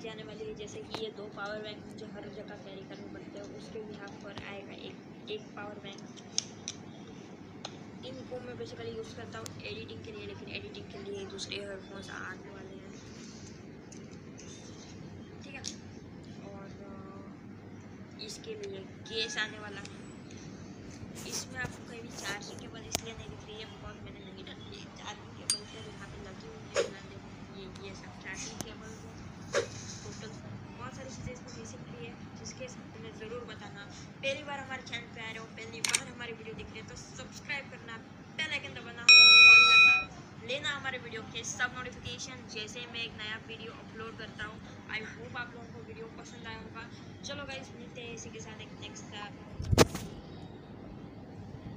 जाने वाली है। जैसे कि ये दो पावर बैंक जो हर जगह कैरी करने पड़ते हैं, उसके बिहाफ पर आएगा एक एक पावर बैंक इनको मैं बेसिकली यूज़ करता हूँ एडिटिंग के लिए, लेकिन एडिटिंग के लिए दूसरे हेडफोन्स आने वाले हैं। ठीक है? और इसके लिए केस आने वाला है। इसमें चीज़ें इसमें भी है जिसके साथ तुम्हें ज़रूर बताना। पहली बार हमारे चैनल पे आ रहे हो, पहली बार हमारी वीडियो दिख रहे हो तो सब्सक्राइब करना बेल आइकन दबाना कॉल करना। लेना हमारे वीडियो के सब नोटिफिकेशन जैसे मैं एक नया वीडियो अपलोड करता हूँ। आई होप आप लोगों को वीडियो पसंद आया होगा। चलो गाइस मिलते हैं इसी के साथ एक नेक्स्ट